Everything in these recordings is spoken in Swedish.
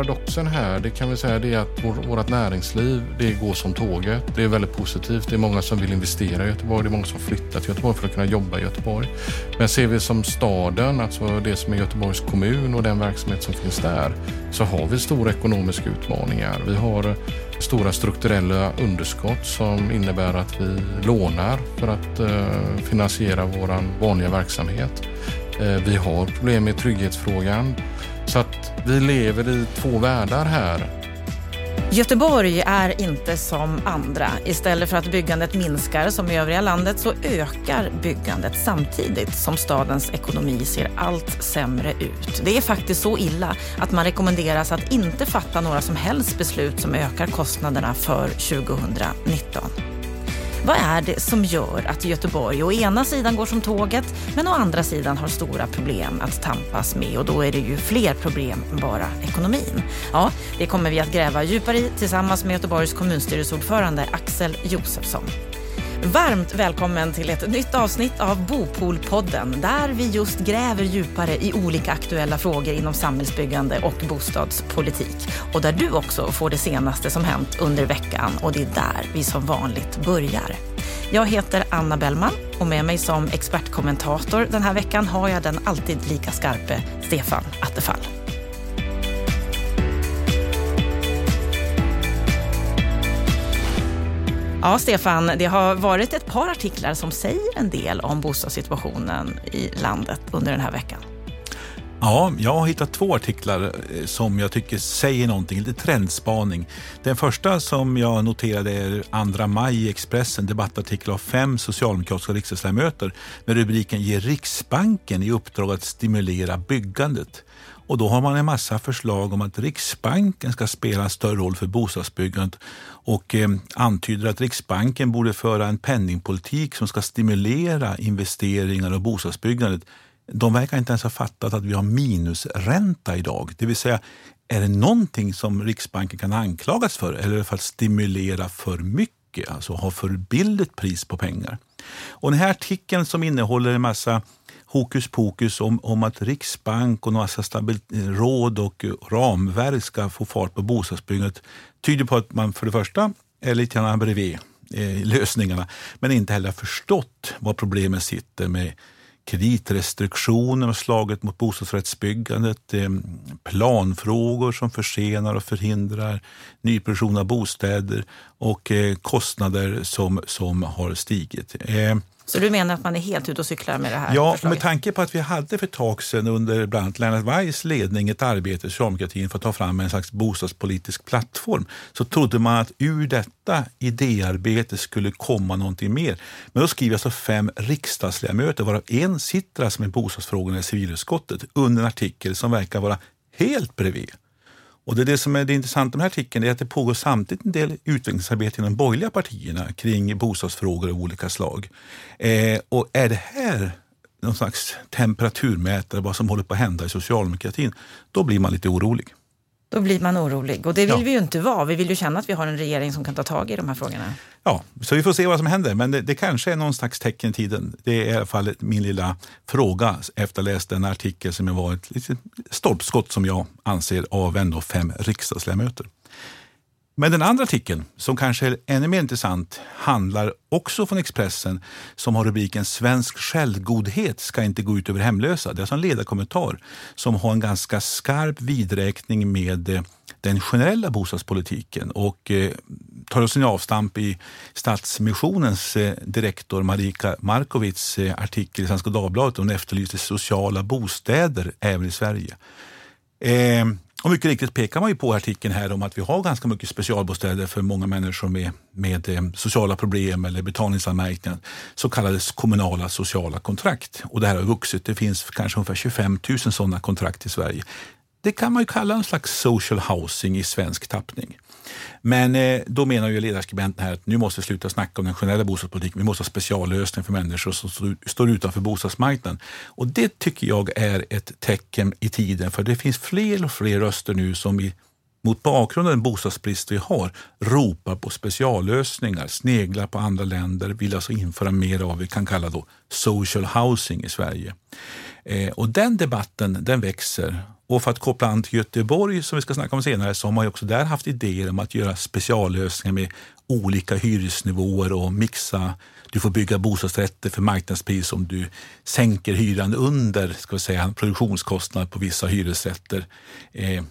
paradoxen här, det kan vi säga det är att vår, vårt näringsliv, det går som tåget. Det är väldigt positivt. Det är många som vill investera i Göteborg. Det är många som flyttar till Göteborg för att kunna jobba i Göteborg. Men ser vi som staden, alltså det som är Göteborgs kommun och den verksamhet som finns där, så har vi stora ekonomiska utmaningar. Vi har stora strukturella underskott som innebär att vi lånar för att eh, finansiera vår vanliga verksamhet. Eh, vi har problem med trygghetsfrågan. Så att vi lever i två världar här. Göteborg är inte som andra. Istället för att byggandet minskar som i övriga landet så ökar byggandet samtidigt som stadens ekonomi ser allt sämre ut. Det är faktiskt så illa att man rekommenderas att inte fatta några som helst beslut som ökar kostnaderna för 2019. Vad är det som gör att Göteborg å ena sidan går som tåget men å andra sidan har stora problem att tampas med och då är det ju fler problem än bara ekonomin. Ja, det kommer vi att gräva djupare i tillsammans med Göteborgs kommunstyrelseordförande Axel Josefsson. Varmt välkommen till ett nytt avsnitt av Bopolpodden där vi just gräver djupare i olika aktuella frågor inom samhällsbyggande och bostadspolitik. Och där du också får det senaste som hänt under veckan och det är där vi som vanligt börjar. Jag heter Anna Bellman och med mig som expertkommentator den här veckan har jag den alltid lika skarpe Stefan Attefall. Ja, Stefan, det har varit ett par artiklar som säger en del om bostadssituationen i landet under den här veckan. Ja, jag har hittat två artiklar eh, som jag tycker säger någonting, lite trendspaning. Den första som jag noterade är 2 maj i Expressen, debattartikel av fem socialdemokratiska riksdagsledamöter med rubriken Ge Riksbanken i uppdrag att stimulera byggandet. Och då har man en massa förslag om att Riksbanken ska spela en större roll för bostadsbyggandet och eh, antyder att Riksbanken borde föra en penningpolitik som ska stimulera investeringar och bostadsbyggandet. De verkar inte ens ha fattat att vi har minusränta idag. Det vill säga, är det någonting som Riksbanken kan anklagas för eller för att stimulera för mycket, alltså ha för billigt pris på pengar. Och den här artikeln som innehåller en massa hokus pokus om, om att Riksbank och massa råd och ramverk ska få fart på bostadsbyggandet tyder på att man för det första är lite grann bredvid eh, lösningarna men inte heller förstått var problemen sitter med kreditrestriktioner och slaget mot bostadsrättsbyggandet, eh, planfrågor som försenar och förhindrar nyproduktion av bostäder och eh, kostnader som, som har stigit. Eh, så du menar att man är helt ute och cyklar med det här Ja, förslaget? med tanke på att vi hade för ett tag sedan under bland annat Lennart Weiss ledning ett arbete i socialdemokratin för att ta fram en slags bostadspolitisk plattform så trodde man att ur detta idéarbete skulle komma någonting mer. Men då skriver alltså fem riksdagsledamöter, varav en sitter alltså med bostadsfrågorna i civilutskottet under en artikel som verkar vara helt bredvid. Och det, är det som är det intressanta med den här artikeln är att det pågår samtidigt en del utvecklingsarbete inom de borgerliga partierna kring bostadsfrågor av olika slag. Eh, och är det här någon slags temperaturmätare vad som håller på att hända i socialdemokratin, då blir man lite orolig. Då blir man orolig och det vill ja. vi ju inte vara. Vi vill ju känna att vi har en regering som kan ta tag i de här frågorna. Ja, så vi får se vad som händer. Men det, det kanske är någon slags tecken i tiden. Det är i alla fall min lilla fråga efter att ha läst den artikel som var ett litet stolpskott som jag anser av ändå fem riksdagsledamöter. Men den andra artikeln, som kanske är ännu mer intressant, handlar också från Expressen som har rubriken Svensk självgodhet ska inte gå ut över hemlösa. Det är alltså en ledarkommentar som har en ganska skarp vidräkning med eh, den generella bostadspolitiken och eh, tar sin avstamp i Stadsmissionens eh, direktor Marika Markovits artikel i Svenska Dagbladet. Hon efterlyste sociala bostäder även i Sverige. Ehm, och mycket riktigt pekar man ju på artikeln här om att vi har ganska mycket specialbostäder för många människor med, med eh, sociala problem eller betalningsanmärkningar. Så kallade kommunala sociala kontrakt. Och det här har vuxit. Det finns kanske ungefär 25 000 sådana kontrakt i Sverige. Det kan man ju kalla en slags social housing i svensk tappning. Men eh, då menar ju ledarskribenten här att nu måste vi sluta snacka om den generella bostadspolitiken. Vi måste ha speciallösningar för människor som står utanför bostadsmarknaden. Och det tycker jag är ett tecken i tiden, för det finns fler och fler röster nu som i mot bakgrund av den bostadsbrist vi har ropar på speciallösningar, sneglar på andra länder, vill alltså införa mer av vad vi kan kalla då social housing i Sverige. Eh, och den debatten den växer och för att koppla an till Göteborg, som vi ska snacka om senare, så har man också där haft idéer om att göra speciallösningar med olika hyresnivåer och mixa. Du får bygga bostadsrätter för marknadspris om du sänker hyran under ska vi säga, produktionskostnad på vissa hyresrätter. Eh,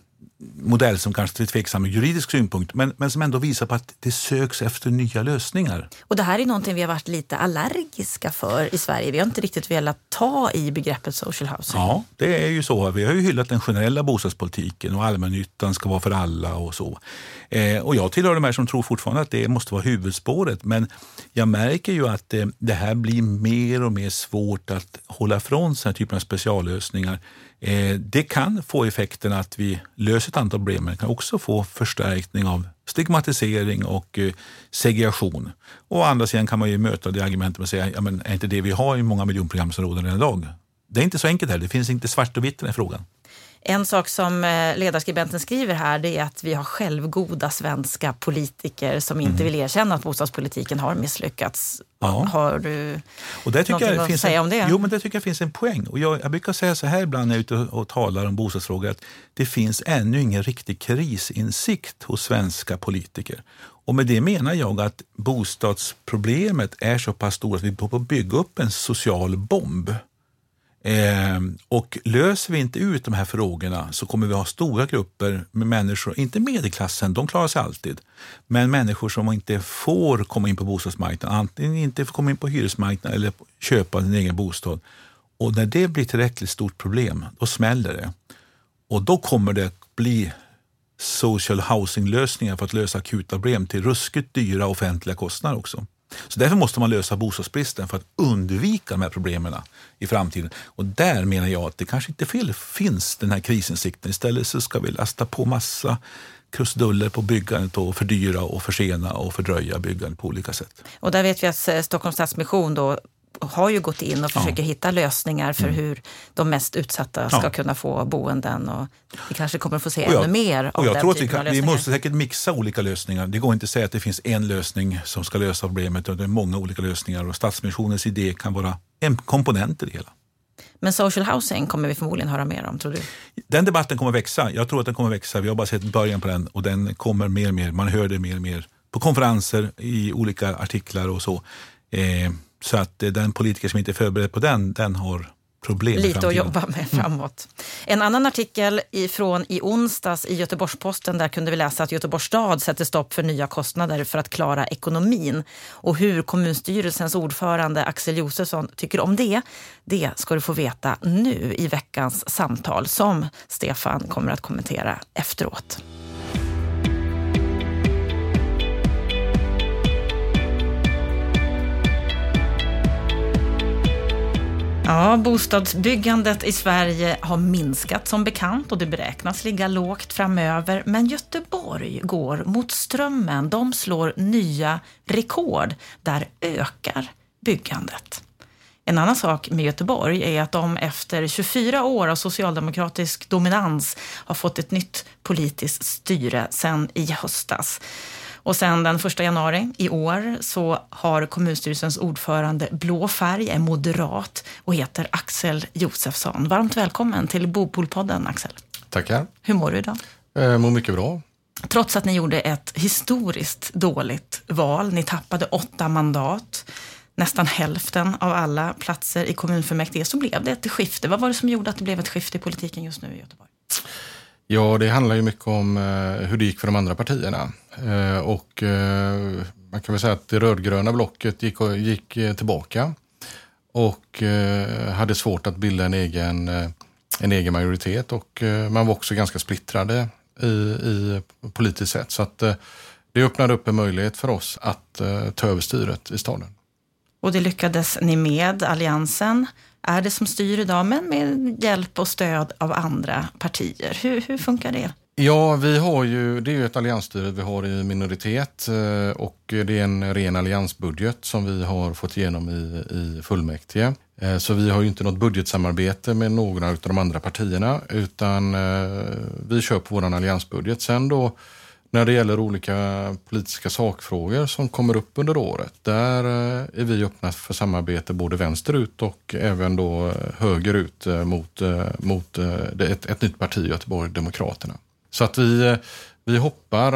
modell som kanske är tveksam ur juridisk synpunkt men, men som ändå visar på att det söks efter nya lösningar. Och Det här är någonting vi har varit lite allergiska för i Sverige. Vi har inte riktigt velat ta i begreppet social housing. Ja, det är ju så. Vi har ju hyllat den generella bostadspolitiken och allmännyttan ska vara för alla och så. Eh, och jag tillhör de här som tror fortfarande att det måste vara huvudspåret men jag märker ju att eh, det här blir mer och mer svårt att hålla ifrån sådana typer av speciallösningar Eh, det kan få effekten att vi löser ett antal problem, men det kan också få förstärkning av stigmatisering och eh, segregation. Och å andra sidan kan man ju möta det argumentet med att säga, ja, men är inte det vi har i många miljonprogramsområden idag? Det är inte så enkelt här, det finns inte svart och vitt i den här frågan. En sak som eh, ledarskribenten skriver här det är att vi har självgoda svenska politiker som inte mm. vill erkänna att bostadspolitiken har misslyckats. Ja. Har du och där tycker jag att säga en, om det? Jo, men det tycker jag finns en poäng. Och jag, jag brukar säga så här ibland när jag är ute och, och talar om bostadsfrågor att det finns ännu ingen riktig krisinsikt hos svenska politiker. Och med det menar jag att bostadsproblemet är så pass stort att vi behöver bygga upp en social bomb Eh, och löser vi inte ut de här frågorna så kommer vi ha stora grupper med människor, inte medelklassen, de klarar sig alltid, men människor som inte får komma in på bostadsmarknaden, antingen inte får komma in på hyresmarknaden eller köpa sin egen bostad. Och när det blir tillräckligt stort problem, då smäller det. Och då kommer det bli social housing-lösningar för att lösa akuta problem till ruskigt dyra offentliga kostnader också. Så därför måste man lösa bostadsbristen för att undvika de här problemen i framtiden. Och där menar jag att det kanske inte finns den här krisinsikten. Istället så ska vi lasta på massa krusiduller på byggandet och fördyra och försena och fördröja byggandet på olika sätt. Och där vet vi att eh, Stockholms Stadsmission då har ju gått in och försöker ja. hitta lösningar för mm. hur de mest utsatta ska ja. kunna få boenden. Och vi kanske kommer att få se jag, ännu mer av jag den tror att vi, kan, vi måste säkert mixa olika lösningar. Det går inte att säga att det finns en lösning som ska lösa problemet, utan det är många olika lösningar. Och Stadsmissionens idé kan vara en komponent i det hela. Men social housing kommer vi förmodligen höra mer om, tror du? Den debatten kommer växa. Jag tror att den kommer växa. Vi har bara sett början på den och den kommer mer och mer. Man hör det mer och mer på konferenser, i olika artiklar och så. Eh, så att den politiker som inte är förberedd på den, den har problem Lite att jobba med mm. framåt. En annan artikel från i onsdags i Göteborgs-Posten, där kunde vi läsa att Göteborgs stad sätter stopp för nya kostnader för att klara ekonomin. Och hur kommunstyrelsens ordförande Axel Josefsson tycker om det, det ska du få veta nu i veckans samtal som Stefan kommer att kommentera efteråt. Ja, bostadsbyggandet i Sverige har minskat som bekant och det beräknas ligga lågt framöver. Men Göteborg går mot strömmen. De slår nya rekord. Där ökar byggandet. En annan sak med Göteborg är att de efter 24 år av socialdemokratisk dominans har fått ett nytt politiskt styre sedan i höstas. Och sen den 1 januari i år så har kommunstyrelsens ordförande blå färg, är moderat och heter Axel Josefsson. Varmt välkommen till Bopolpodden Axel. Tackar. Hur mår du idag? Jag eh, mår mycket bra. Trots att ni gjorde ett historiskt dåligt val. Ni tappade åtta mandat nästan hälften av alla platser i kommunfullmäktige så blev det ett skifte. Vad var det som gjorde att det blev ett skifte i politiken just nu i Göteborg? Ja, det handlar ju mycket om eh, hur det gick för de andra partierna. Eh, och eh, man kan väl säga att det rödgröna blocket gick, gick eh, tillbaka och hade svårt att bilda en egen, en egen majoritet och man var också ganska splittrade i, i politiskt sett. Så att det öppnade upp en möjlighet för oss att ta över styret i staden. Och det lyckades ni med, Alliansen är det som styr idag, men med hjälp och stöd av andra partier. Hur, hur funkar det? Ja, vi har ju, det är ju ett alliansstyre vi har i minoritet eh, och det är en ren alliansbudget som vi har fått igenom i, i fullmäktige. Eh, så vi har ju inte något budgetsamarbete med några av de andra partierna utan eh, vi kör på vår alliansbudget. Sen då När det gäller olika politiska sakfrågor som kommer upp under året, där är vi öppna för samarbete både vänsterut och även då högerut mot, mot ett, ett nytt parti i Göteborg, Demokraterna. Så att vi, vi hoppar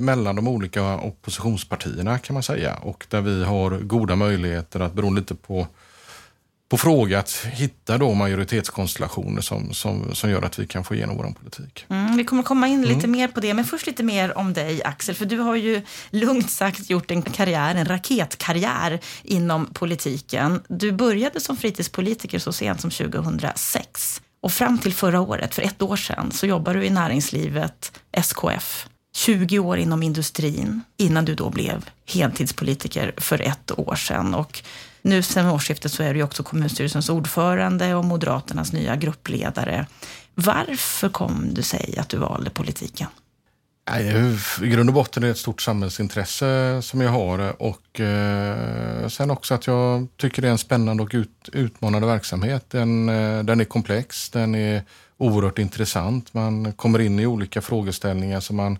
mellan de olika oppositionspartierna kan man säga och där vi har goda möjligheter att beroende lite på på fråga att hitta då majoritetskonstellationer som, som, som gör att vi kan få igenom vår politik. Mm, vi kommer komma in lite mm. mer på det, men först lite mer om dig Axel, för du har ju lugnt sagt gjort en karriär, en raketkarriär inom politiken. Du började som fritidspolitiker så sent som 2006 och fram till förra året, för ett år sedan, så jobbade du i näringslivet, SKF. 20 år inom industrin innan du då blev heltidspolitiker för ett år sedan. Och nu sen årsskiftet så är du också kommunstyrelsens ordförande och Moderaternas nya gruppledare. Varför kom du sig att du valde politiken? I grund och botten är det ett stort samhällsintresse som jag har och eh, sen också att jag tycker det är en spännande och ut, utmanande verksamhet. Den, eh, den är komplex, den är oerhört intressant. Man kommer in i olika frågeställningar som man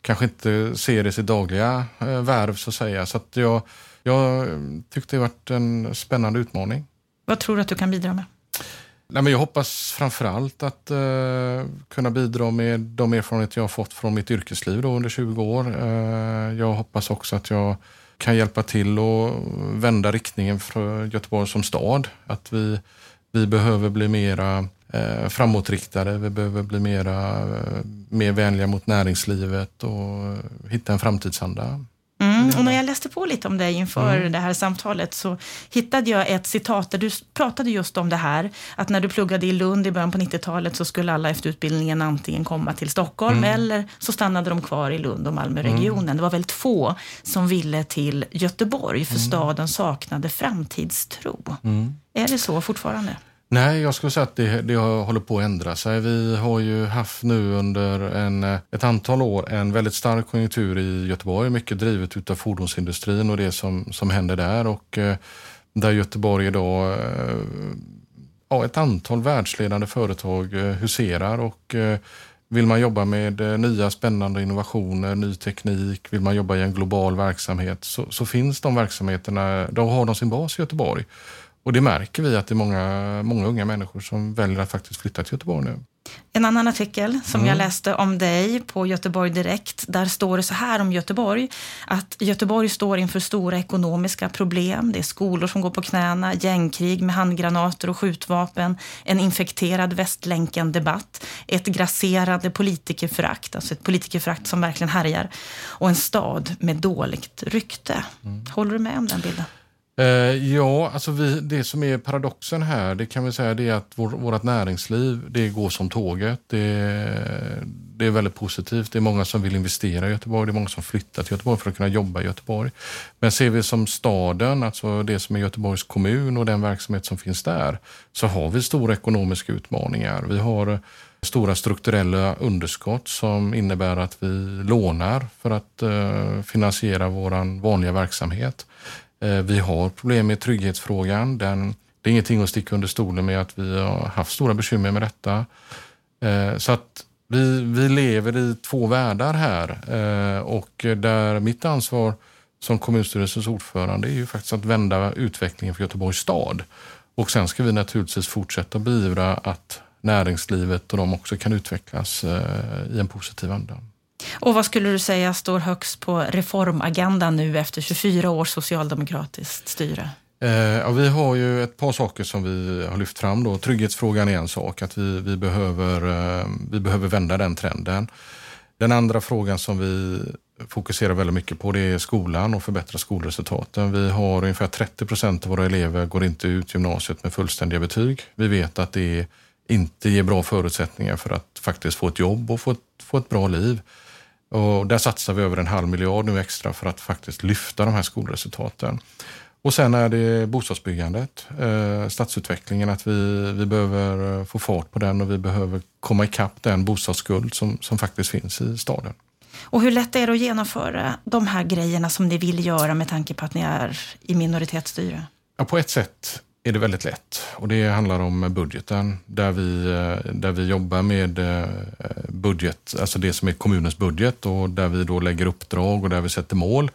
kanske inte ser i sitt dagliga eh, värv så att säga. Så att jag, jag tyckte det varit en spännande utmaning. Vad tror du att du kan bidra med? Nej, men jag hoppas framför allt att uh, kunna bidra med de erfarenheter jag har fått från mitt yrkesliv då, under 20 år. Uh, jag hoppas också att jag kan hjälpa till och vända riktningen för Göteborg som stad. Att vi, vi behöver bli mera eh, framåtriktade, vi behöver bli mera, eh, mer vänliga mot näringslivet och hitta en framtidsanda. Mm, och när jag läste på lite om dig inför mm. det här samtalet så hittade jag ett citat där du pratade just om det här att när du pluggade i Lund i början på 90-talet så skulle alla efter utbildningen antingen komma till Stockholm mm. eller så stannade de kvar i Lund och Malmöregionen. Mm. Det var väldigt få som ville till Göteborg för mm. staden saknade framtidstro. Mm. Är det så fortfarande? Nej, jag skulle säga att det, det håller på att ändra sig. Vi har ju haft nu under en, ett antal år en väldigt stark konjunktur i Göteborg, mycket drivet utav fordonsindustrin och det som, som händer där. Och eh, där Göteborg idag, eh, ja, ett antal världsledande företag eh, huserar och vill man jobba med nya spännande innovationer, ny teknik, vill man jobba i en global verksamhet så, så finns de verksamheterna, då har de sin bas i Göteborg. Och det märker vi att det är många, många unga människor som väljer att faktiskt flytta till Göteborg nu. En annan artikel som mm. jag läste om dig på Göteborg Direkt, där står det så här om Göteborg, att Göteborg står inför stora ekonomiska problem. Det är skolor som går på knäna, gängkrig med handgranater och skjutvapen, en infekterad Västlänken-debatt, ett grasserande politikerförakt, alltså ett politikerförakt som verkligen härjar, och en stad med dåligt rykte. Mm. Håller du med om den bilden? Eh, ja, alltså vi, det som är paradoxen här, det kan vi säga det är att vår, vårt näringsliv, det går som tåget. Det, det är väldigt positivt. Det är många som vill investera i Göteborg, det är många som flyttar till Göteborg för att kunna jobba i Göteborg. Men ser vi som staden, alltså det som är Göteborgs kommun och den verksamhet som finns där, så har vi stora ekonomiska utmaningar. Vi har stora strukturella underskott som innebär att vi lånar för att eh, finansiera vår vanliga verksamhet. Eh, vi har problem med trygghetsfrågan. Den, det är ingenting att sticka under stolen med att vi har haft stora bekymmer med detta. Eh, så att vi, vi lever i två världar här eh, och där mitt ansvar som kommunstyrelsens ordförande är ju faktiskt att vända utvecklingen för Göteborgs stad. Och sen ska vi naturligtvis fortsätta beivra att näringslivet och de också kan utvecklas i en positiv anda. Och vad skulle du säga står högst på reformagendan nu efter 24 års socialdemokratiskt styre? Eh, ja, vi har ju ett par saker som vi har lyft fram. Då. Trygghetsfrågan är en sak, att vi, vi, behöver, eh, vi behöver vända den trenden. Den andra frågan som vi fokuserar väldigt mycket på det är skolan och förbättra skolresultaten. Vi har ungefär 30 procent av våra elever går inte ut gymnasiet med fullständiga betyg. Vi vet att det inte ger bra förutsättningar för att faktiskt få ett jobb och få ett, få ett bra liv. Och där satsar vi över en halv miljard nu extra för att faktiskt lyfta de här skolresultaten. Och sen är det bostadsbyggandet, eh, stadsutvecklingen, att vi, vi behöver få fart på den och vi behöver komma ikapp den bostadsskuld som, som faktiskt finns i staden. Och hur lätt är det att genomföra de här grejerna som ni vill göra med tanke på att ni är i minoritetsstyre? Ja, på ett sätt är det väldigt lätt och det handlar om budgeten där vi, eh, där vi jobbar med eh, budget, alltså det som är kommunens budget och där vi då lägger uppdrag och där vi sätter mål.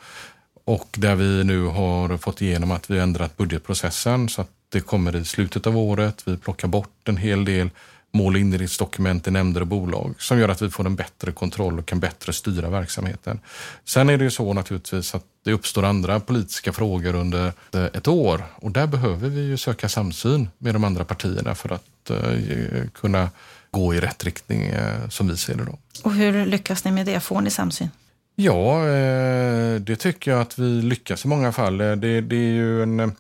Och där vi nu har fått igenom att vi ändrat budgetprocessen så att det kommer i slutet av året. Vi plockar bort en hel del mål inriktningsdokument i nämnder och bolag som gör att vi får en bättre kontroll och kan bättre styra verksamheten. Sen är det ju så naturligtvis att det uppstår andra politiska frågor under ett år och där behöver vi ju söka samsyn med de andra partierna för att uh, kunna gå i rätt riktning uh, som vi ser det. Då. Och hur lyckas ni med det? Får ni samsyn? Ja, uh, det tycker jag att vi lyckas i många fall. Det, det är ju en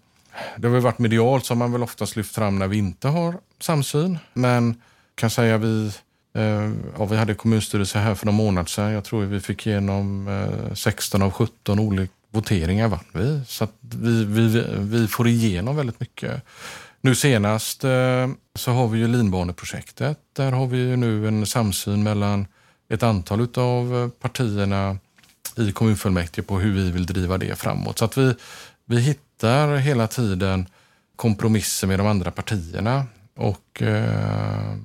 det har väl varit medialt som man väl oftast lyft fram när vi inte har samsyn. Men kan säga vi, eh, ja, vi hade kommunstyrelse här för någon månad sedan. Jag tror vi fick igenom eh, 16 av 17 olika voteringar vann vi. Så vi, vi, vi får igenom väldigt mycket. Nu senast eh, så har vi ju linbaneprojektet. Där har vi ju nu en samsyn mellan ett antal av partierna i kommunfullmäktige på hur vi vill driva det framåt. Så att vi, vi hittar hela tiden kompromisser med de andra partierna. Och eh,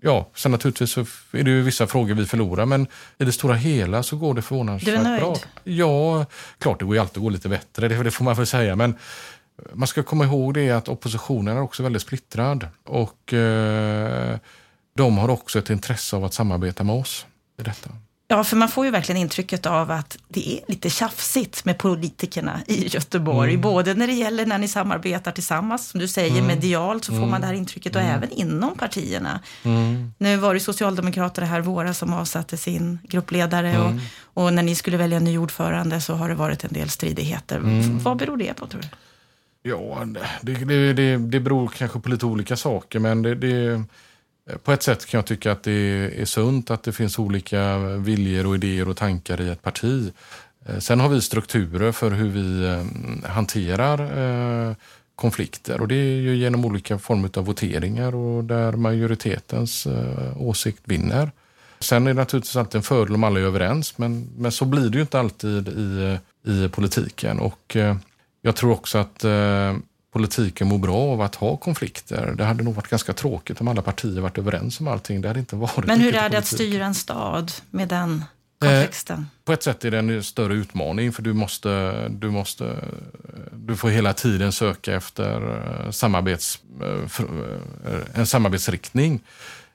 ja, sen naturligtvis så är det ju vissa frågor vi förlorar men i det stora hela så går det förvånansvärt bra. Du är? Bra. Ja, klart det går ju alltid att gå lite bättre, det, det får man väl säga. Men man ska komma ihåg det att oppositionen är också väldigt splittrad och eh, de har också ett intresse av att samarbeta med oss i detta. Ja, för man får ju verkligen intrycket av att det är lite tjafsigt med politikerna i Göteborg. Mm. Både när det gäller när ni samarbetar tillsammans, som du säger, mm. medialt så får man det här intrycket och mm. även inom partierna. Mm. Nu var det Socialdemokraterna här våra som avsatte sin gruppledare och, mm. och, när ni skulle välja en ny ordförande så har det varit en del stridigheter. Mm. Vad beror det på tror du? Ja, det, det, det, det beror kanske på lite olika saker men det, det Eh, på ett sätt kan jag tycka att det är sunt att det finns olika viljor och idéer och tankar i ett parti. Eh, sen har vi strukturer för hur vi eh, hanterar konflikter och det är ju genom olika former av voteringar och där majoritetens åsikt vinner. Sen är det naturligtvis alltid en fördel om alla är överens men, men så blir det ju inte alltid i, i politiken och jag tror också att politiken mår bra av att ha konflikter. Det hade nog varit ganska tråkigt om alla partier varit överens om allting. Det hade inte varit Men hur är det att styra en stad med den kontexten? Eh, på ett sätt är det en större utmaning för du måste, du måste, du får hela tiden söka efter eh, samarbets, eh, eh, en samarbetsriktning.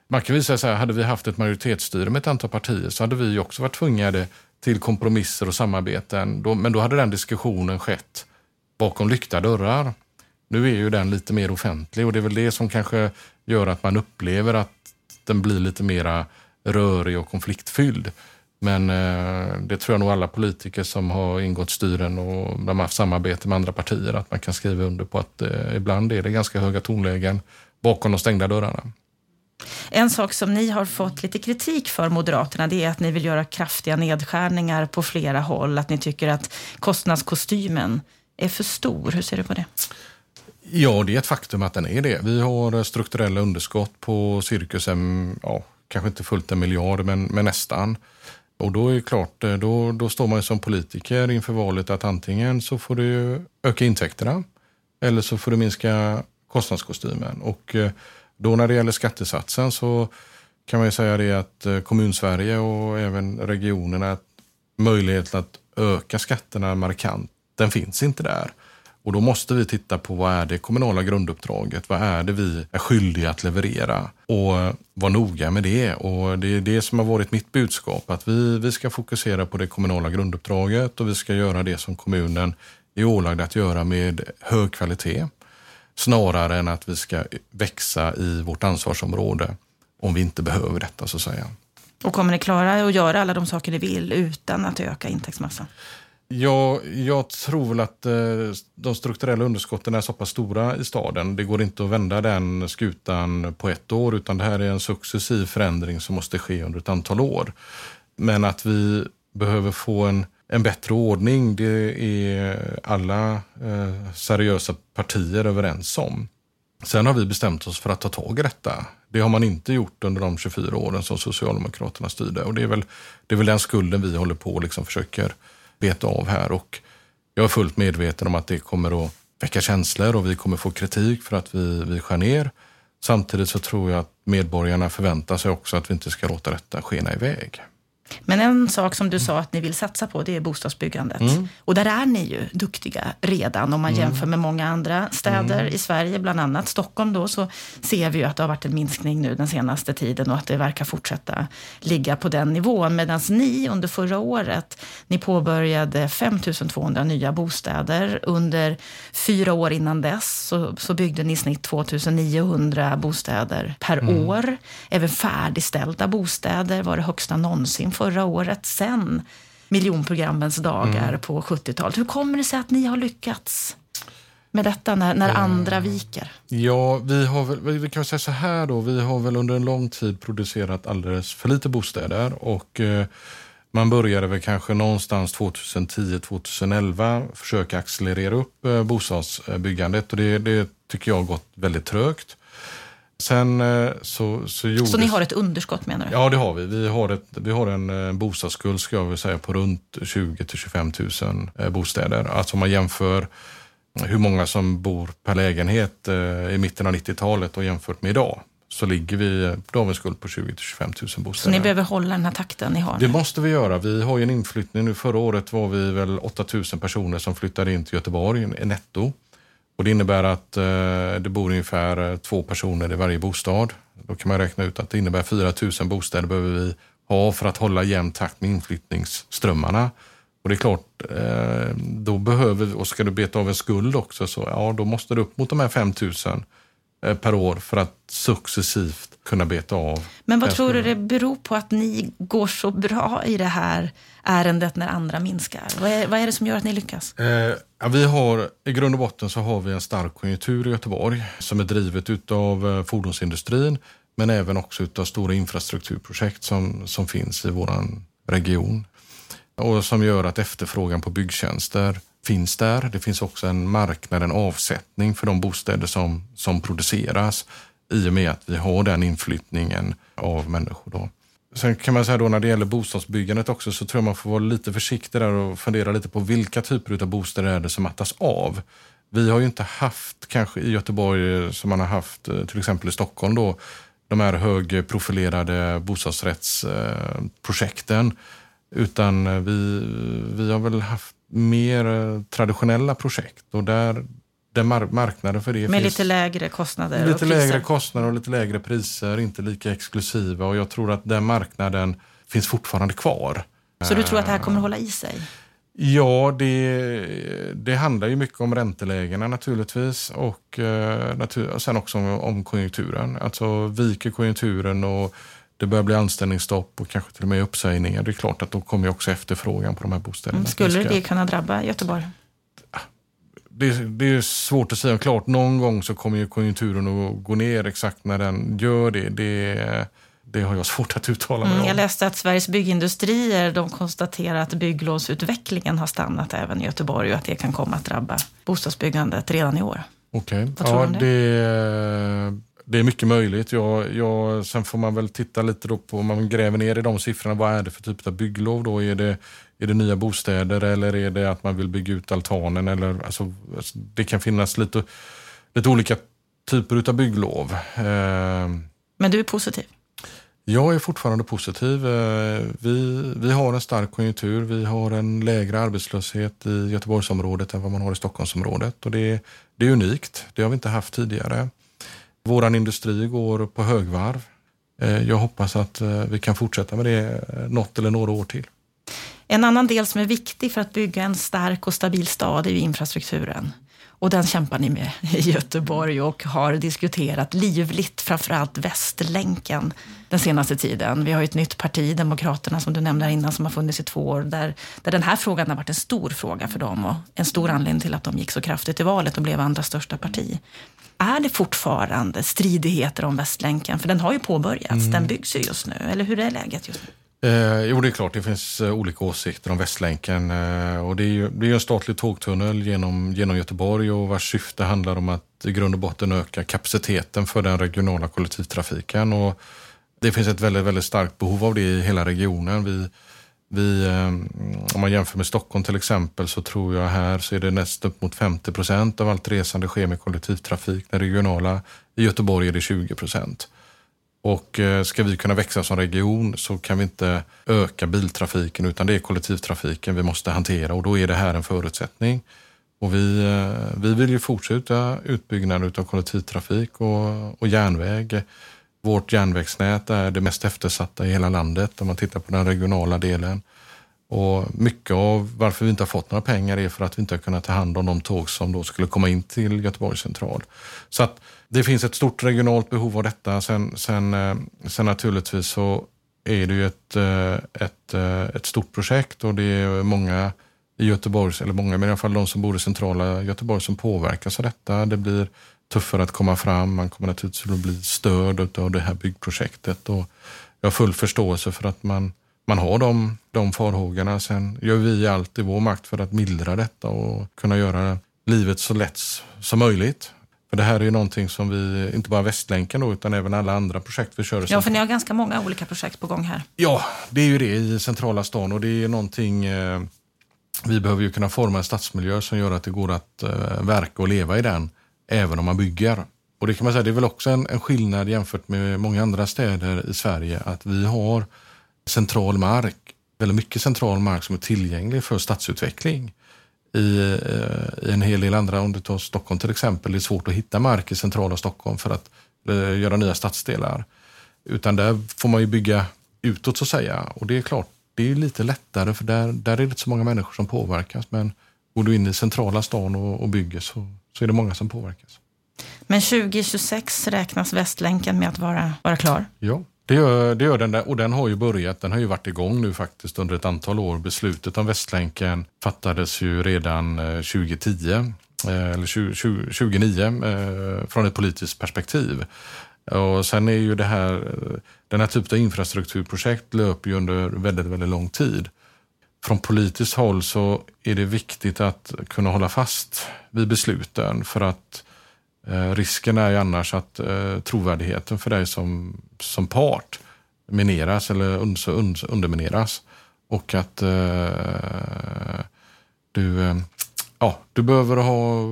Man kan säga så här, hade vi haft ett majoritetsstyre med ett antal partier så hade vi också varit tvungade till kompromisser och samarbeten. men då hade den diskussionen skett bakom lyckta dörrar. Nu är ju den lite mer offentlig och det är väl det som kanske gör att man upplever att den blir lite mera rörig och konfliktfylld. Men eh, det tror jag nog alla politiker som har ingått styren och de har haft samarbete med andra partier att man kan skriva under på att eh, ibland är det ganska höga tonlägen bakom de stängda dörrarna. En sak som ni har fått lite kritik för, Moderaterna, det är att ni vill göra kraftiga nedskärningar på flera håll. Att ni tycker att kostnadskostymen är för stor. Hur ser du på det? Ja, det är ett faktum att den är det. Vi har strukturella underskott på cirkus, en, ja, kanske inte fullt en miljard, men, men nästan. Och då är det klart, eh, då, då står man som politiker inför valet att antingen så får du öka intäkterna eller så får du minska kostnadskostymen. Och eh, då när det gäller skattesatsen så kan man ju säga det att eh, kommunsverige och även regionerna, möjligheten att öka skatterna markant, den finns inte där. Och då måste vi titta på vad är det kommunala grunduppdraget? Vad är det vi är skyldiga att leverera? Och vara noga med det. Och det är det som har varit mitt budskap. Att vi, vi ska fokusera på det kommunala grunduppdraget och vi ska göra det som kommunen är ålagd att göra med hög kvalitet. Snarare än att vi ska växa i vårt ansvarsområde om vi inte behöver detta så att säga. Och kommer ni klara att göra alla de saker ni vill utan att öka intäktsmassan? Jag, jag tror väl att eh, de strukturella underskotten är så pass stora i staden. Det går inte att vända den skutan på ett år utan det här är en successiv förändring som måste ske under ett antal år. Men att vi behöver få en, en bättre ordning, det är alla eh, seriösa partier överens om. Sen har vi bestämt oss för att ta tag i detta. Det har man inte gjort under de 24 åren som Socialdemokraterna styrde och det är väl, det är väl den skulden vi håller på och liksom försöker beta av här och jag är fullt medveten om att det kommer att väcka känslor och vi kommer få kritik för att vi, vi skär ner. Samtidigt så tror jag att medborgarna förväntar sig också att vi inte ska låta detta skena iväg. Men en sak som du sa att ni vill satsa på, det är bostadsbyggandet. Mm. Och där är ni ju duktiga redan. Om man mm. jämför med många andra städer mm. i Sverige, bland annat Stockholm då, så ser vi ju att det har varit en minskning nu den senaste tiden och att det verkar fortsätta ligga på den nivån. Medan ni under förra året, ni påbörjade 5 200 nya bostäder. Under fyra år innan dess så, så byggde ni i snitt 2 900 bostäder per mm. år. Även färdigställda bostäder var det högsta någonsin förra året sen miljonprogrammens dagar mm. på 70-talet. Hur kommer det sig att ni har lyckats med detta när, när andra viker? Ja, vi har väl, vi kan säga så här då, vi har väl under en lång tid producerat alldeles för lite bostäder och eh, man började väl kanske någonstans 2010-2011 försöka accelerera upp eh, bostadsbyggandet och det, det tycker jag har gått väldigt trögt. Sen eh, så, så gjordes... Så ni har ett underskott menar du? Ja, det har vi. Vi har, ett, vi har en eh, bostadsskuld ska jag säga på runt 20 till 25 000 eh, bostäder. Alltså om man jämför hur många som bor per lägenhet i mitten av 90-talet och jämfört med idag så ligger vi, då har vi en skuld på 20 till 25 000 bostäder. Så ni behöver hålla den här takten ni har? Det måste vi göra. Vi har ju en inflyttning nu. Förra året var vi väl 8 000 personer som flyttade in till Göteborg netto. Och det innebär att eh, det bor ungefär eh, två personer i varje bostad. Då kan man räkna ut att det innebär 4 000 bostäder behöver vi ha för att hålla jämn takt med inflyttningsströmmarna. Och det är klart, eh, då behöver, och ska du beta av en skuld också, så ja, då måste du upp mot de här 5 000 per år för att successivt kunna beta av. Men vad tror du det beror på att ni går så bra i det här ärendet när andra minskar? Vad är, vad är det som gör att ni lyckas? Eh, vi har, I grund och botten så har vi en stark konjunktur i Göteborg som är drivet av eh, fordonsindustrin men även också av stora infrastrukturprojekt som, som finns i vår region. Och som gör att efterfrågan på byggtjänster finns där. Det finns också en marknad, en avsättning för de bostäder som, som produceras i och med att vi har den inflyttningen av människor. Då. Sen kan man säga då när det gäller bostadsbyggandet också så tror jag man får vara lite försiktig där och fundera lite på vilka typer av bostäder är det som mattas av. Vi har ju inte haft, kanske i Göteborg som man har haft eh, till exempel i Stockholm då, de här högprofilerade bostadsrättsprojekten. Utan vi, vi har väl haft mer eh, traditionella projekt och där, där marknaden för det Med finns lite lägre kostnader Lite lägre kostnader och lite lägre priser, inte lika exklusiva. Och jag tror att den marknaden finns fortfarande kvar. Så du tror att det här kommer att hålla i sig? Ja, det, det handlar ju mycket om räntelägena naturligtvis och eh, natur, sen också om, om konjunkturen. Alltså viker konjunkturen och det börjar bli anställningsstopp och kanske till och med uppsägningar. Det är klart att då kommer också efterfrågan på de här bostäderna. Mm, skulle det kunna drabba Göteborg? det, det, är svårt att säga. Klart, någon gång så kommer ju konjunkturen att gå ner. Exakt när den gör det, det, det har jag svårt att uttala mig mm, om. Jag läste att Sveriges byggindustrier de konstaterar att bygglånsutvecklingen har stannat även i Göteborg och att det kan komma att drabba bostadsbyggandet redan i år. Okej, okay. ja, det? det? Det är mycket möjligt. Jag, jag, sen får man väl titta lite då på, om man gräver ner i de siffrorna, vad är det för typ av bygglov då? Är det är det nya bostäder eller är det att man vill bygga ut altanen? Eller, alltså, alltså det kan finnas lite, lite olika typer av bygglov. Eh, Men du är positiv? Jag är fortfarande positiv. Eh, vi, vi har en stark konjunktur. Vi har en lägre arbetslöshet i Göteborgsområdet än vad man har i Stockholmsområdet. Och det, det är unikt. Det har vi inte haft tidigare. Vår industri går på högvarv. Eh, jag hoppas att eh, vi kan fortsätta med det eh, något eller några år till. En annan del som är viktig för att bygga en stark och stabil stad är ju infrastrukturen. Och den kämpar ni med i Göteborg och har diskuterat livligt, framförallt Västlänken den senaste tiden. Vi har ju ett nytt parti, Demokraterna, som du nämnde innan, som har funnits i två år, där, där den här frågan har varit en stor fråga för dem och en stor anledning till att de gick så kraftigt i valet och blev andra största parti. Är det fortfarande stridigheter om Västlänken? För den har ju påbörjats, mm. den byggs ju just nu. Eller hur är läget just nu? Eh, jo, det är klart. Det finns eh, olika åsikter om Västlänken. Eh, och det är ju det är en statlig tågtunnel genom, genom Göteborg och vars syfte handlar om att i grund och botten öka kapaciteten för den regionala kollektivtrafiken. Och det finns ett väldigt, väldigt starkt behov av det i hela regionen. Vi, Vi, eh, om man jämför med Stockholm till exempel så tror jag här så är det nästan upp mot 50 procent av allt resande sker med kollektivtrafik. Den regionala i Göteborg är det 20 procent. Och eh, ska vi kunna växa som region så kan vi inte öka biltrafiken utan det är kollektivtrafiken vi måste hantera och då är det här en förutsättning. Och vi, eh, vi vill ju fortsätta utbyggnaden av kollektivtrafik och, och järnväg. Vårt järnvägsnät är det mest eftersatta i hela landet om man tittar på den regionala delen. Och mycket av varför vi inte har fått några pengar är för att vi inte har kunnat ta hand om de tåg som då skulle komma in till Göteborgs central. Så att det finns ett stort regionalt behov av detta. Sen, sen, eh, sen naturligtvis så är det ju ett, eh, ett, eh, ett stort projekt och det är många i Göteborg, eller många, men i alla fall de som bor i centrala Göteborg som påverkas av detta. Det blir tuffare att komma fram. Man kommer naturligtvis att bli störd av det här byggprojektet. Och jag har full förståelse för att man, man har de, de farhågorna. Sen gör vi allt i vår makt för att mildra detta och kunna göra livet så lätt som möjligt. För det här är ju någonting som vi, inte bara Västlänken då, utan även alla andra projekt vi kör. Ja, för ni har ganska många olika projekt på gång här. Ja, det är ju det i centrala stan och det är någonting eh, vi behöver ju kunna forma en stadsmiljö som gör att det går att eh, verka och leva i den även om man bygger. Och det kan man säga, det är väl också en, en skillnad jämfört med många andra städer i Sverige att vi har central mark, väldigt mycket central mark som är tillgänglig för stadsutveckling. I, eh, i en hel del andra, om du tar Stockholm till exempel, det är svårt att hitta mark i centrala Stockholm för att eh, göra nya stadsdelar. Utan där får man ju bygga utåt så att säga. Och det är klart, det är lite lättare för där, där är det inte så många människor som påverkas. Men går du in i centrala stan och, och bygger så, så är det många som påverkas. Men 2026 räknas Västlänken med att vara, vara klar? Ja, det gör, det gör den där och den har ju börjat. Den har ju varit igång nu faktiskt under ett antal år. Beslutet om Västlänken fattades ju redan eh, 2010 eh, eller 20, 20, 2009 från ett politiskt perspektiv. Och sen är ju det här, eh, den här typen av infrastrukturprojekt löper ju under väldigt, väldigt lång tid. Från politiskt håll så är det viktigt att kunna hålla fast vid besluten för att eh, Eh, risken är ju annars att eh, trovärdigheten för dig som, som part mineras eller undermineras. Och att eh, du, eh, ja, du behöver ha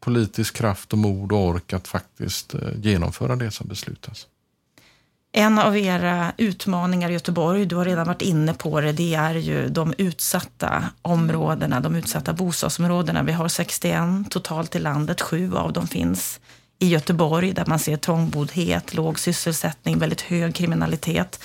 politisk kraft och mod och ork att faktiskt genomföra det som beslutas. En av era utmaningar i Göteborg, du har redan varit inne på det, det är ju de utsatta områdena, de utsatta bostadsområdena. Vi har 61 totalt i landet, sju av dem finns i Göteborg där man ser trångboddhet, låg sysselsättning, väldigt hög kriminalitet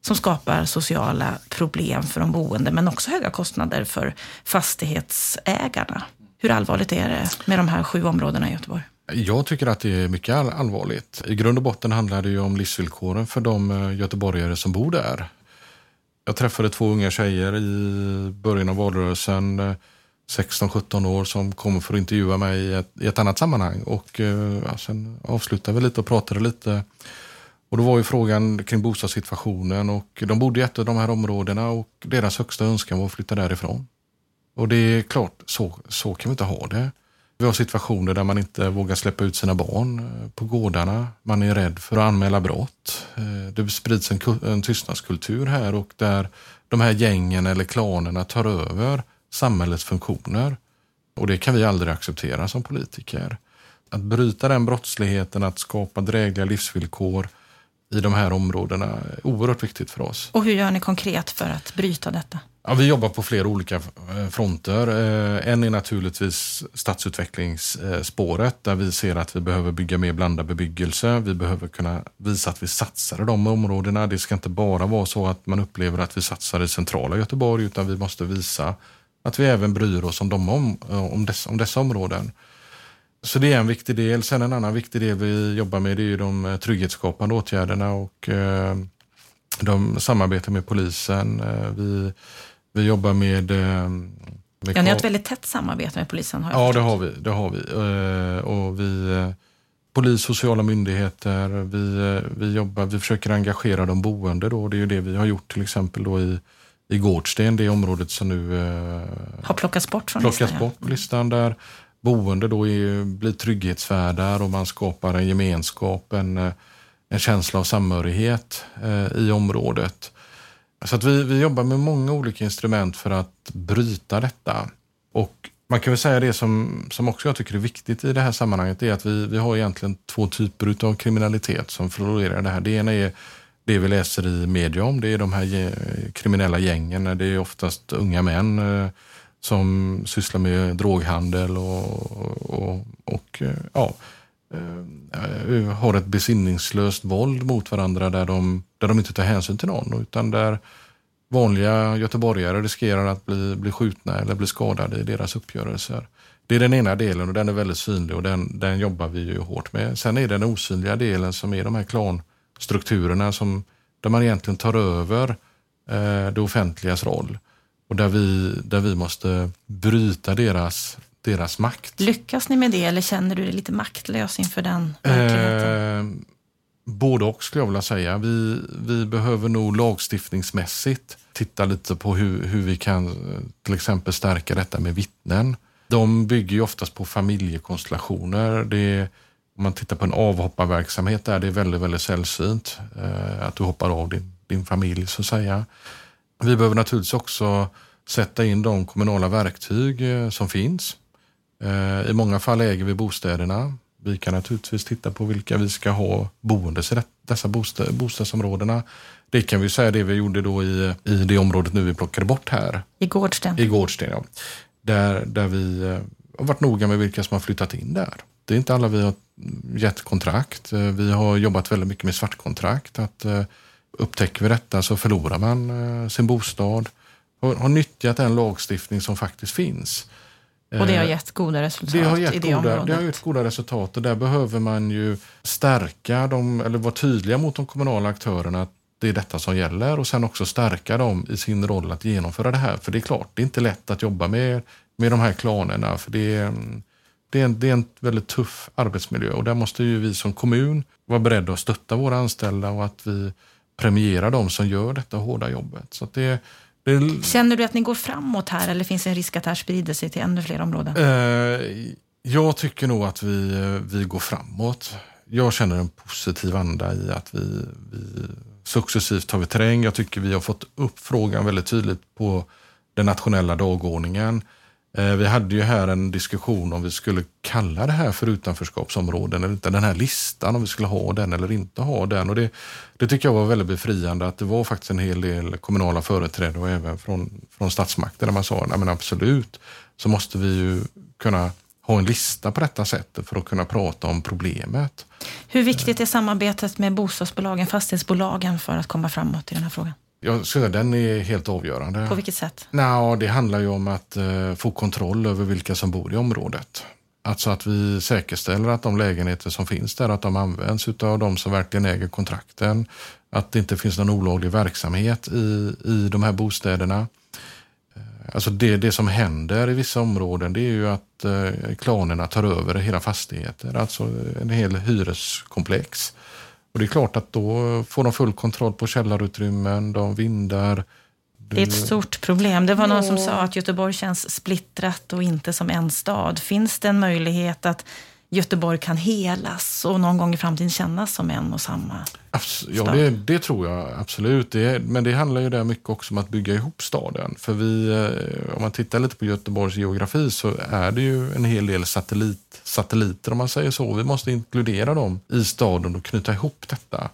som skapar sociala problem för de boende men också höga kostnader för fastighetsägarna. Hur allvarligt är det med de här sju områdena i Göteborg? Jag tycker att det är mycket allvarligt. I grund och botten handlar det ju om livsvillkoren för de eh, göteborgare som bor där. Jag träffade två unga tjejer i början av valrörelsen, eh, 16-17 år, som kom för att intervjua mig i ett, i ett annat sammanhang. Och eh, ja, sen avslutade vi lite och pratade lite. Och då var ju frågan kring bostadssituationen och de bodde i ett av de här områdena och deras högsta önskan var att flytta därifrån. Och det är klart, så, så kan vi inte ha det. Vi har situationer där man inte vågar släppa ut sina barn eh, på gårdarna. Man är rädd för att anmäla brott. Eh, det sprids en, en tystnadskultur här och där de här gängen eller klanerna tar över samhällets funktioner. Och det kan vi aldrig acceptera som politiker. Att bryta den brottsligheten, att skapa drägliga livsvillkor i de här områdena är oerhört viktigt för oss. Och hur gör ni konkret för att bryta detta? Ja, vi jobbar på flera olika eh, fronter. Eh, en är naturligtvis stadsutvecklingsspåret där vi ser att vi behöver bygga mer blandad bebyggelse. Vi behöver kunna visa att vi satsar i de områdena. Det ska inte bara vara så att man upplever att vi satsar i centrala Göteborg utan vi måste visa att vi även bryr oss om, de om, eh, om, dessa, om dessa områden. Så det är en viktig del. Sen en annan viktig del vi jobbar med det är de trygghetsskapande åtgärderna och de samarbetar med polisen. Vi vi jobbar med... Eh, med ja, ni har ett väldigt tätt samarbete med polisen. Har jag ja, det har vi. Det har vi. Eh, och vi eh, polis, sociala myndigheter. Vi, vi, jobbar, vi försöker engagera de boende. Då. Det är ju det vi har gjort till exempel då i, i Gårdsten, det området som nu har plockats bort från plockats listan. Bort på listan där boende då är, blir trygghetsvärdar och man skapar en gemenskap, en, en känsla av samhörighet eh, i området. Så att vi, vi jobbar med många olika instrument för att bryta detta. Och man kan väl säga det som, som också jag tycker är viktigt i det här sammanhanget är att vi, vi har egentligen två typer av kriminalitet som florerar det här. Det ena är det vi läser i media om, det är de här kriminella gängen. Det är oftast unga män eh, som sysslar med droghandel och, och, och ja, Eh, eh, har ett besinningslöst våld mot varandra där de, där de inte tar hänsyn till någon utan där vanliga göteborgare riskerar att bli, bli skjutna eller bli skadade i deras uppgörelser. Det är den ena delen och den är väldigt synlig och den, den jobbar vi ju hårt med. Sen är det den osynliga delen som är de här klanstrukturerna som, där man egentligen tar över eh, det offentligas roll och där vi, där vi måste bryta deras, deras makt. Lyckas ni med det eller känner du dig lite maktlös inför den verkligheten? Eh, både och skulle jag vilja säga. Vi, vi behöver nog lagstiftningsmässigt titta lite på hur, hur vi kan eh, till exempel stärka detta med vittnen. De bygger ju oftast på familjekonstellationer. Det, om man tittar på en avhopparverksamhet där det är väldigt, väldigt sällsynt eh, att du hoppar av din, din familj så att säga. Vi behöver naturligtvis också sätta in de kommunala verktyg eh, som finns. Eh, I många fall äger vi bostäderna. Vi kan naturligtvis titta på vilka vi ska ha boendes i dessa bostadsområdena. Det kan vi säga det vi gjorde då i, i det området nu vi plockade bort här. I Gårdsten? I Gårdsten, ja. Där, där vi eh, har varit noga med vilka som har flyttat in där. Det är inte alla vi har gett kontrakt. Vi har jobbat väldigt mycket med svartkontrakt. Att upptäcker vi detta så förlorar man eh, sin bostad. Har, har nyttjat den lagstiftning som faktiskt finns. Och det har eh, gett goda resultat det har gett i det goda, området? Det har gett goda resultat och där behöver man ju stärka dem, eller vara tydliga mot de kommunala aktörerna att det är detta som gäller och sen också stärka dem i sin roll att genomföra det här. För det är klart, det är inte lätt att jobba med, med de här klanerna. För det är, det är, en, det är en väldigt tuff arbetsmiljö och där måste ju vi som kommun vara beredda att stötta våra anställda och att vi premiera de som gör detta hårda jobbet. Så det, det... Känner du att ni går framåt här eller finns det en risk att det här sprider sig till ännu fler områden? Eh, jag tycker nog att vi, vi går framåt. Jag känner en positiv anda i att vi, vi successivt tar vi terräng. Jag tycker vi har fått upp frågan väldigt tydligt på den nationella dagordningen. Eh, vi hade ju här en diskussion om vi skulle kalla det här för utanförskapsområden eller inte. Den här listan, om vi skulle ha den eller inte ha den. Och det, det tycker jag var väldigt befriande att det var faktiskt en hel del kommunala företrädare och även från, från statsmakten där man sa, nej men absolut, så måste vi ju kunna ha en lista på detta sättet för att kunna prata om problemet. Hur viktigt är samarbetet med bostadsbolagen, fastighetsbolagen för att komma framåt i den här frågan? Skulle den är helt avgörande. På vilket sätt? Nå, det handlar ju om att uh, få kontroll över vilka som bor i området. Alltså att vi säkerställer att de lägenheter som finns där, att de används av de som verkligen äger kontrakten. Att det inte finns någon olaglig verksamhet i, i de här bostäderna. Eh, alltså det, det som händer i vissa områden det är ju att eh, klanerna tar över hela fastigheter, alltså en hel hyreskomplex. Och det är klart att då får de full kontroll på källarutrymmen, de vindar. Det är ett stort problem. Det var någon som sa att Göteborg känns splittrat och inte som en stad. Finns det en möjlighet att Göteborg kan helas och någon gång i framtiden kännas som en och samma Abs Ja, det, det, tror jag absolut. Det, men det handlar ju där mycket också om att bygga ihop staden. För vi, eh, om man tittar lite på Göteborgs geografi så är det ju en hel del satellit, satelliter om man säger så. Vi måste inkludera dem i staden och knyta ihop detta.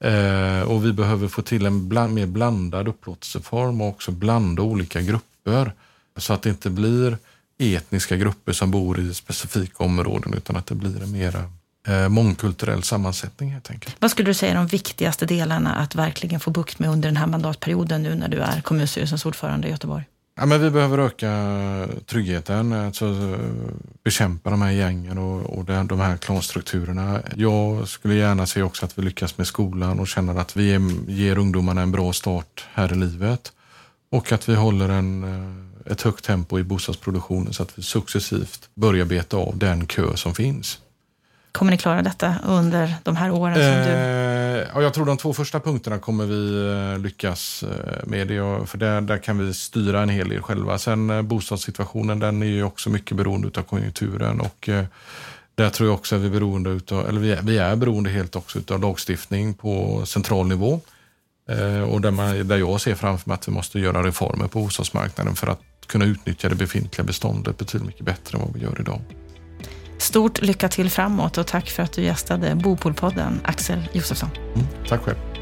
Eh, och vi behöver få till en bland, mer blandad upplåtelseform och också blanda olika grupper. Så att det inte blir etniska grupper som bor i specifika områden utan att det blir en mera eh, mångkulturell sammansättning helt enkelt. Vad skulle du säga är de viktigaste delarna att verkligen få bukt med under den här mandatperioden nu när du är kommunstyrelsens ordförande i Göteborg? Ja, men vi behöver öka tryggheten, alltså bekämpa de här gängen och, och de här klanstrukturerna. Jag skulle gärna se också att vi lyckas med skolan och känner att vi ger ungdomarna en bra start här i livet. Och att vi håller en eh, ett högt tempo i bostadsproduktionen så att vi successivt börjar beta av den kö som finns. Kommer ni klara detta under de här åren? Som du... Eh, ja, jag tror de två första punkterna kommer vi eh, lyckas eh, med. Det, för där, där kan vi styra en hel del själva. Sen bostadssituationen den är ju också mycket beroende av konjunkturen. Och, där tror jag också att vi är beroende utav, eller vi är, vi är beroende helt också av lagstiftning på central nivå. Eh, och där, man, där jag ser framför mig att vi måste göra reformer på bostadsmarknaden för att kunna utnyttja det befintliga beståndet betydligt mycket bättre än vad vi gör idag. Stort lycka till framåt och tack för att du gästade Bopolpodden, Axel Josefsson. Mm, tack själv.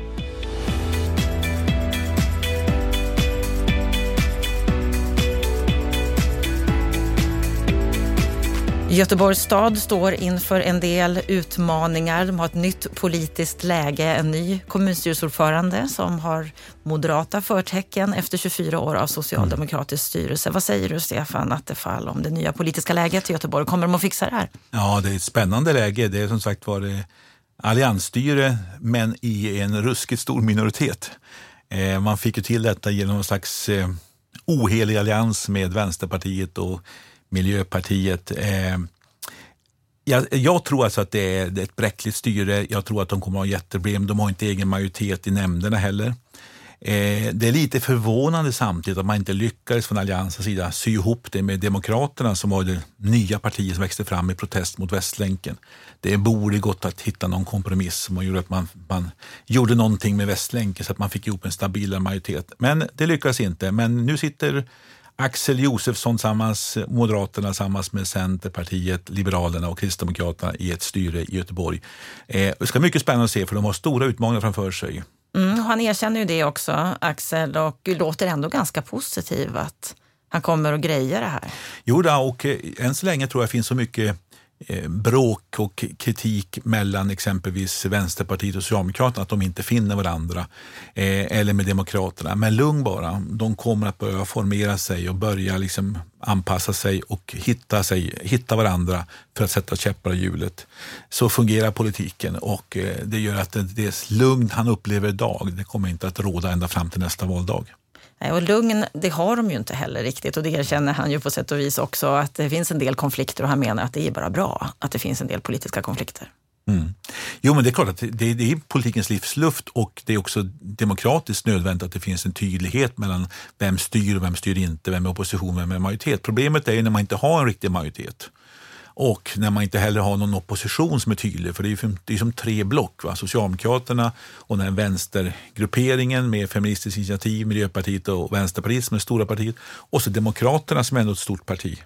Göteborgs stad står inför en del utmaningar. De har ett nytt politiskt läge, en ny kommunstyrelseordförande som har moderata förtecken efter 24 år av socialdemokratisk styrelse. Vad säger du Stefan Attefall om det nya politiska läget i Göteborg? Kommer de att fixa det här? Ja, det är ett spännande läge. Det är som sagt var eh, alliansstyre, men i en ruskigt stor minoritet. Eh, man fick ju till detta genom en slags eh, ohelig allians med Vänsterpartiet och Miljöpartiet. Eh, jag, jag, tror alltså att det är, ett bräckligt styre. Jag tror att de kommer att ha jätteproblem. De har inte egen majoritet i nämnderna heller. Eh, det är lite förvånande samtidigt att man inte lyckades från Alliansens sida sy ihop det med Demokraterna som var det nya partiet som växte fram i protest mot Västlänken. Det borde gått att hitta någon kompromiss som gjorde att man, man gjorde någonting med Västlänken så att man fick ihop en stabilare majoritet. Men det lyckades inte. Men nu sitter Axel Josefsson tillsammans Moderaterna tillsammans med Centerpartiet, Liberalerna och Kristdemokraterna i ett styre i Göteborg. Eh, det ska mycket spännande att se för de har stora utmaningar framför sig. Mm, han erkänner ju det också, Axel, och låter ändå ganska positiv att han kommer att greja det här. Jo, då, och eh, än så länge tror jag finns så mycket Eh, bråk och kritik mellan exempelvis Vänsterpartiet och Socialdemokraterna att de inte finner varandra. Eh, eller med Demokraterna. Men lugn bara, de kommer att börja formera sig och börja liksom anpassa sig och hitta, sig, hitta varandra för att sätta käppar i hjulet. Så fungerar politiken och eh, det gör att det, det lugn han upplever idag, det kommer inte att råda ända fram till nästa valdag. Och lugn, det har de ju inte heller riktigt och det erkänner han ju på sätt och vis också att det finns en del konflikter och han menar att det är bara bra att det finns en del politiska konflikter. Mm. Jo, men det är klart att det, det är politikens livsluft och det är också demokratiskt nödvändigt att det finns en tydlighet mellan vem styr och vem styr inte, vem är opposition, vem är majoritet. Problemet är ju när man inte har en riktig majoritet. Och när man inte heller har någon opposition som är tydlig, för det är, det är som tre block. Va? Socialdemokraterna och den vänstergrupperingen med Feministiskt initiativ, Miljöpartiet och Vänsterpartiet som är stora partiet. Och så Demokraterna som är ändå ett stort parti.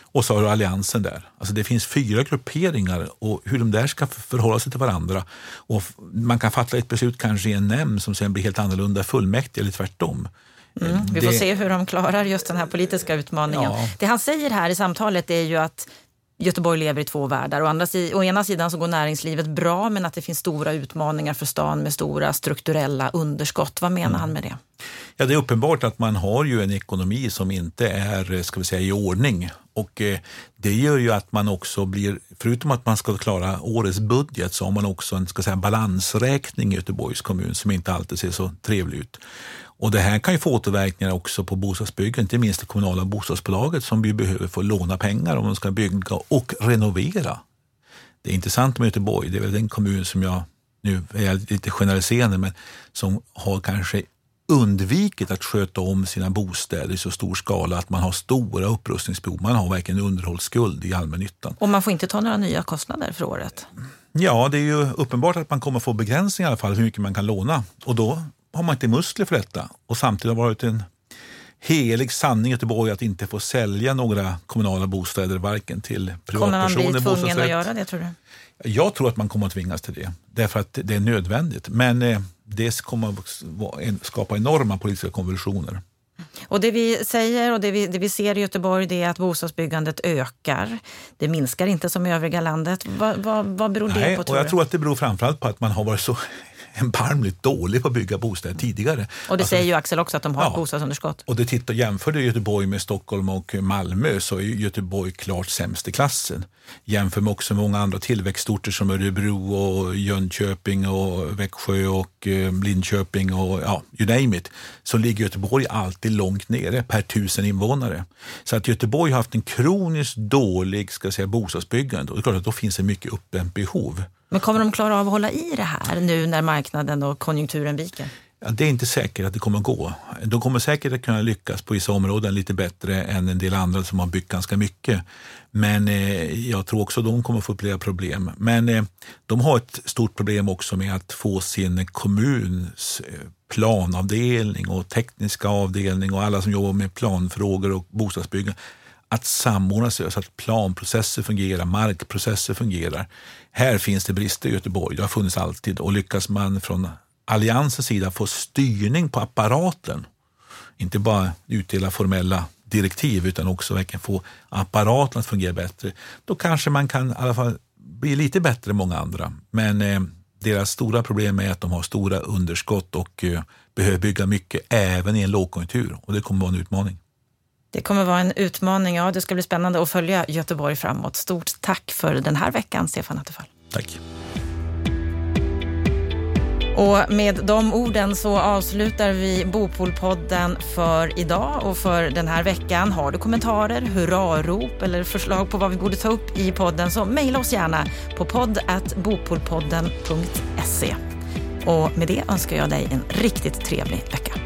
Och så har du Alliansen där. Alltså det finns fyra grupperingar och hur de där ska förhålla sig till varandra. Och man kan fatta ett beslut kanske i en nämnd som sen blir helt annorlunda i fullmäktige eller tvärtom. Mm, vi får det... se hur de klarar just den här politiska utmaningen. Ja. Det han säger här i samtalet är ju att Göteborg lever i två världar. Å, andra, å ena sidan så går näringslivet bra men att det finns stora utmaningar för stan med stora strukturella underskott. Vad menar mm. han med det? Ja, det är uppenbart att man har ju en ekonomi som inte är ska vi säga, i ordning. Och eh, Det gör ju att man också blir, förutom att man ska klara årets budget, så har man också en ska säga, balansräkning i Göteborgs kommun som inte alltid ser så trevlig ut. Och Det här kan ju få återverkningar också på bostadsbyggandet, inte minst det kommunala bostadsbolaget som vi behöver få låna pengar om de ska bygga och renovera. Det är intressant med Göteborg, det är väl den kommun som jag, nu är jag lite generaliserande, men som har kanske undvikit att sköta om sina bostäder i så stor skala att man har stora upprustningsbehov. Man har verkligen underhållsskuld i allmännyttan. Och man får inte ta några nya kostnader för året? Ja, det är ju uppenbart att man kommer få begränsningar i alla fall hur mycket man kan låna. Och då har man inte muskler för detta. Och samtidigt har det varit en helig sanning i Göteborg att inte få sälja några kommunala bostäder, varken till privatpersoner, Kommer man bli tvungen att göra det tror du? Jag tror att man kommer att tvingas till det, därför att det är nödvändigt. Men eh, det kommer att skapa enorma politiska konvulsioner. Och det vi säger och det vi, det vi ser i Göteborg det är att bostadsbyggandet ökar. Det minskar inte som i övriga landet. Vad, vad, vad beror Nej, det på? Tror och jag tror att det beror framförallt på att man har varit så erbarmligt dålig på att bygga bostäder tidigare. Och det alltså, säger ju Axel också att de har ja, ett bostadsunderskott. Och det tittar, jämför du Göteborg med Stockholm och Malmö så är Göteborg klart sämst i klassen. Jämför med också många andra tillväxtorter som Örebro och Jönköping och Växjö och eh, Linköping och ja, you name it. Så ligger Göteborg alltid långt nere per tusen invånare. Så att Göteborg har haft en kroniskt dålig ska säga, bostadsbyggande och det är klart att då finns det mycket uppdämt behov. Men kommer de klara av att hålla i det här nu när marknaden och konjunkturen viker? Ja, det är inte säkert att det kommer att gå. De kommer säkert att kunna lyckas på vissa områden lite bättre än en del andra som har byggt ganska mycket. Men eh, jag tror också att de kommer att få uppleva problem. Men eh, de har ett stort problem också med att få sin kommuns eh, planavdelning och tekniska avdelning och alla som jobbar med planfrågor och bostadsbyggande att samordna sig så att planprocesser fungerar, markprocesser fungerar. Här finns det brister i Göteborg, det har funnits alltid och lyckas man från Alliansens sida få styrning på apparaten, inte bara utdela formella direktiv utan också verkligen få apparaten att fungera bättre, då kanske man kan i alla fall bli lite bättre än många andra. Men eh, deras stora problem är att de har stora underskott och eh, behöver bygga mycket även i en lågkonjunktur och det kommer vara en utmaning. Det kommer vara en utmaning. Ja, det ska bli spännande att följa Göteborg framåt. Stort tack för den här veckan, Stefan Attefall. Tack. Och med de orden så avslutar vi Bopolpodden för idag och för den här veckan. Har du kommentarer, hurrarop eller förslag på vad vi borde ta upp i podden så mejla oss gärna på podd.bopolpodden.se. Och med det önskar jag dig en riktigt trevlig vecka.